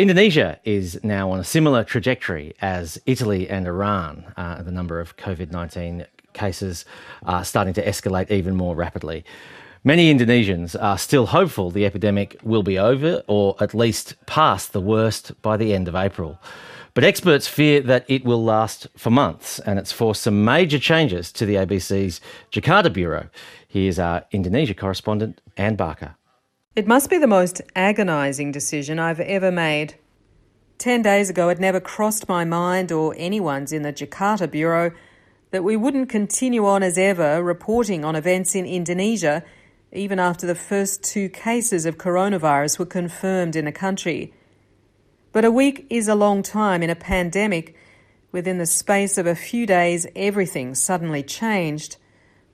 Indonesia is now on a similar trajectory as Italy and Iran. Uh, the number of COVID 19 cases are starting to escalate even more rapidly. Many Indonesians are still hopeful the epidemic will be over or at least past the worst by the end of April. But experts fear that it will last for months and it's forced some major changes to the ABC's Jakarta Bureau. Here's our Indonesia correspondent, Anne Barker. It must be the most agonising decision I've ever made. Ten days ago, it never crossed my mind or anyone's in the Jakarta Bureau that we wouldn't continue on as ever reporting on events in Indonesia, even after the first two cases of coronavirus were confirmed in the country. But a week is a long time in a pandemic. Within the space of a few days, everything suddenly changed.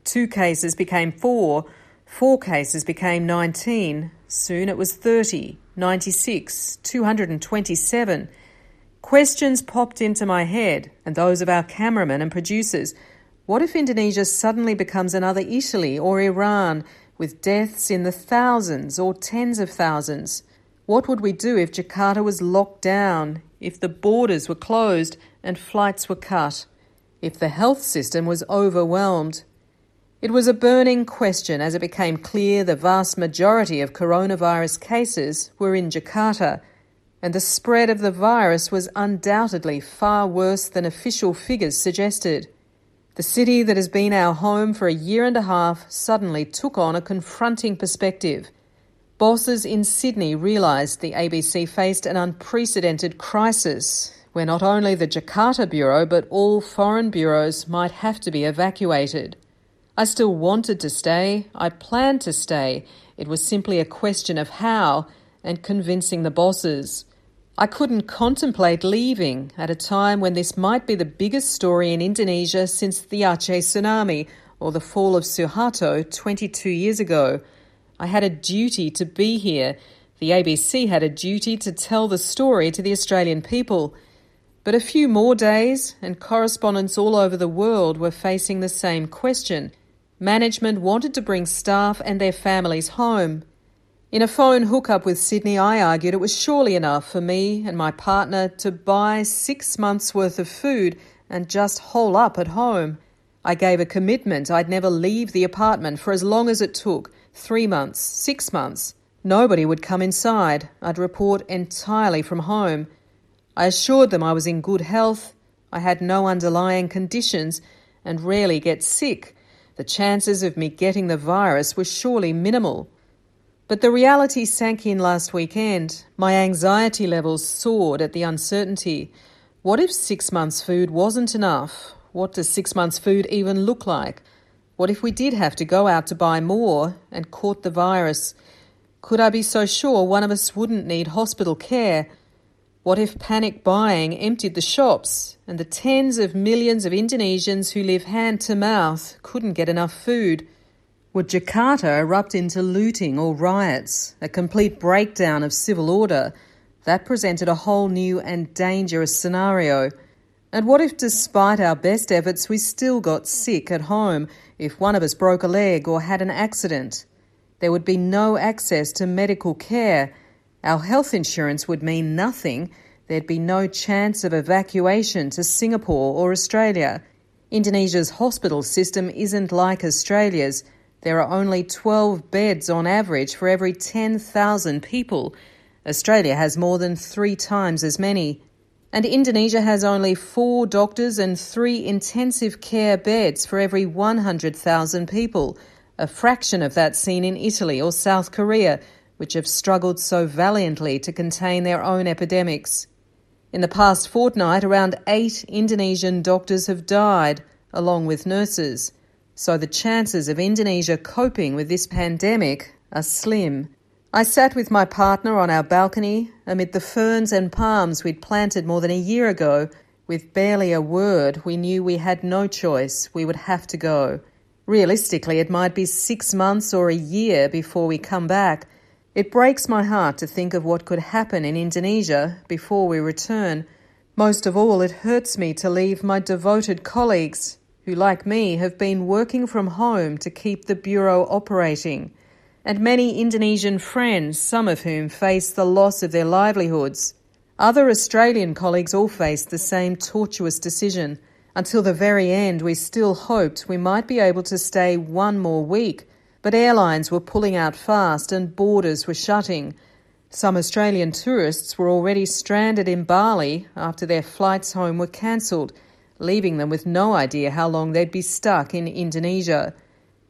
Two cases became four Four cases became 19. Soon it was 30, 96, 227. Questions popped into my head and those of our cameramen and producers. What if Indonesia suddenly becomes another Italy or Iran with deaths in the thousands or tens of thousands? What would we do if Jakarta was locked down, if the borders were closed and flights were cut, if the health system was overwhelmed? It was a burning question as it became clear the vast majority of coronavirus cases were in Jakarta, and the spread of the virus was undoubtedly far worse than official figures suggested. The city that has been our home for a year and a half suddenly took on a confronting perspective. Bosses in Sydney realised the ABC faced an unprecedented crisis where not only the Jakarta Bureau but all foreign bureaus might have to be evacuated. I still wanted to stay. I planned to stay. It was simply a question of how and convincing the bosses. I couldn't contemplate leaving at a time when this might be the biggest story in Indonesia since the Aceh tsunami or the fall of Suharto 22 years ago. I had a duty to be here. The ABC had a duty to tell the story to the Australian people. But a few more days, and correspondents all over the world were facing the same question. Management wanted to bring staff and their families home. In a phone hookup with Sydney, I argued it was surely enough for me and my partner to buy six months' worth of food and just hole up at home. I gave a commitment I'd never leave the apartment for as long as it took three months, six months. Nobody would come inside. I'd report entirely from home. I assured them I was in good health, I had no underlying conditions, and rarely get sick the chances of me getting the virus were surely minimal. But the reality sank in last weekend. My anxiety levels soared at the uncertainty. What if six months' food wasn't enough? What does six months' food even look like? What if we did have to go out to buy more and caught the virus? Could I be so sure one of us wouldn't need hospital care? What if panic buying emptied the shops and the tens of millions of Indonesians who live hand to mouth couldn't get enough food? Would Jakarta erupt into looting or riots, a complete breakdown of civil order? That presented a whole new and dangerous scenario. And what if, despite our best efforts, we still got sick at home if one of us broke a leg or had an accident? There would be no access to medical care our health insurance would mean nothing. There'd be no chance of evacuation to Singapore or Australia. Indonesia's hospital system isn't like Australia's. There are only 12 beds on average for every 10,000 people. Australia has more than three times as many. And Indonesia has only four doctors and three intensive care beds for every 100,000 people, a fraction of that seen in Italy or South Korea, which have struggled so valiantly to contain their own epidemics. In the past fortnight, around eight Indonesian doctors have died, along with nurses. So the chances of Indonesia coping with this pandemic are slim. I sat with my partner on our balcony amid the ferns and palms we'd planted more than a year ago. With barely a word, we knew we had no choice. We would have to go. Realistically, it might be six months or a year before we come back, it breaks my heart to think of what could happen in Indonesia before we return. Most of all, it hurts me to leave my devoted colleagues, who, like me, have been working from home to keep the Bureau operating, and many Indonesian friends, some of whom face the loss of their livelihoods. Other Australian colleagues all faced the same tortuous decision. Until the very end, we still hoped we might be able to stay one more week, but airlines were pulling out fast and borders were shutting. Some Australian tourists were already stranded in Bali after their flights home were cancelled, leaving them with no idea how long they'd be stuck in Indonesia.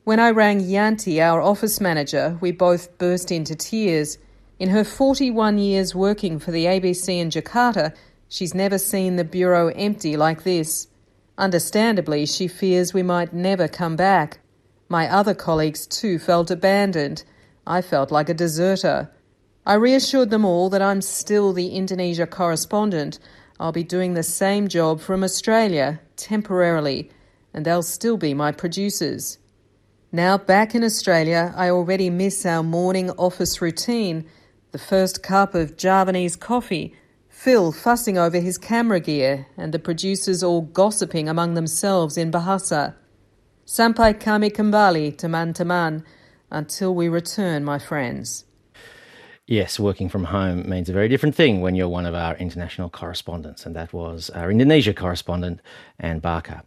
When I rang Yanti, our office manager, we both burst into tears. In her 41 years working for the ABC in Jakarta, she's never seen the bureau empty like this. Understandably, she fears we might never come back. My other colleagues too felt abandoned. I felt like a deserter. I reassured them all that I'm still the Indonesia correspondent. I'll be doing the same job from Australia, temporarily, and they'll still be my producers. Now back in Australia, I already miss our morning office routine the first cup of Javanese coffee, Phil fussing over his camera gear, and the producers all gossiping among themselves in Bahasa. Sampai kami kembali, teman-teman, until we return, my friends. Yes, working from home means a very different thing when you're one of our international correspondents, and that was our Indonesia correspondent, Anne Barker.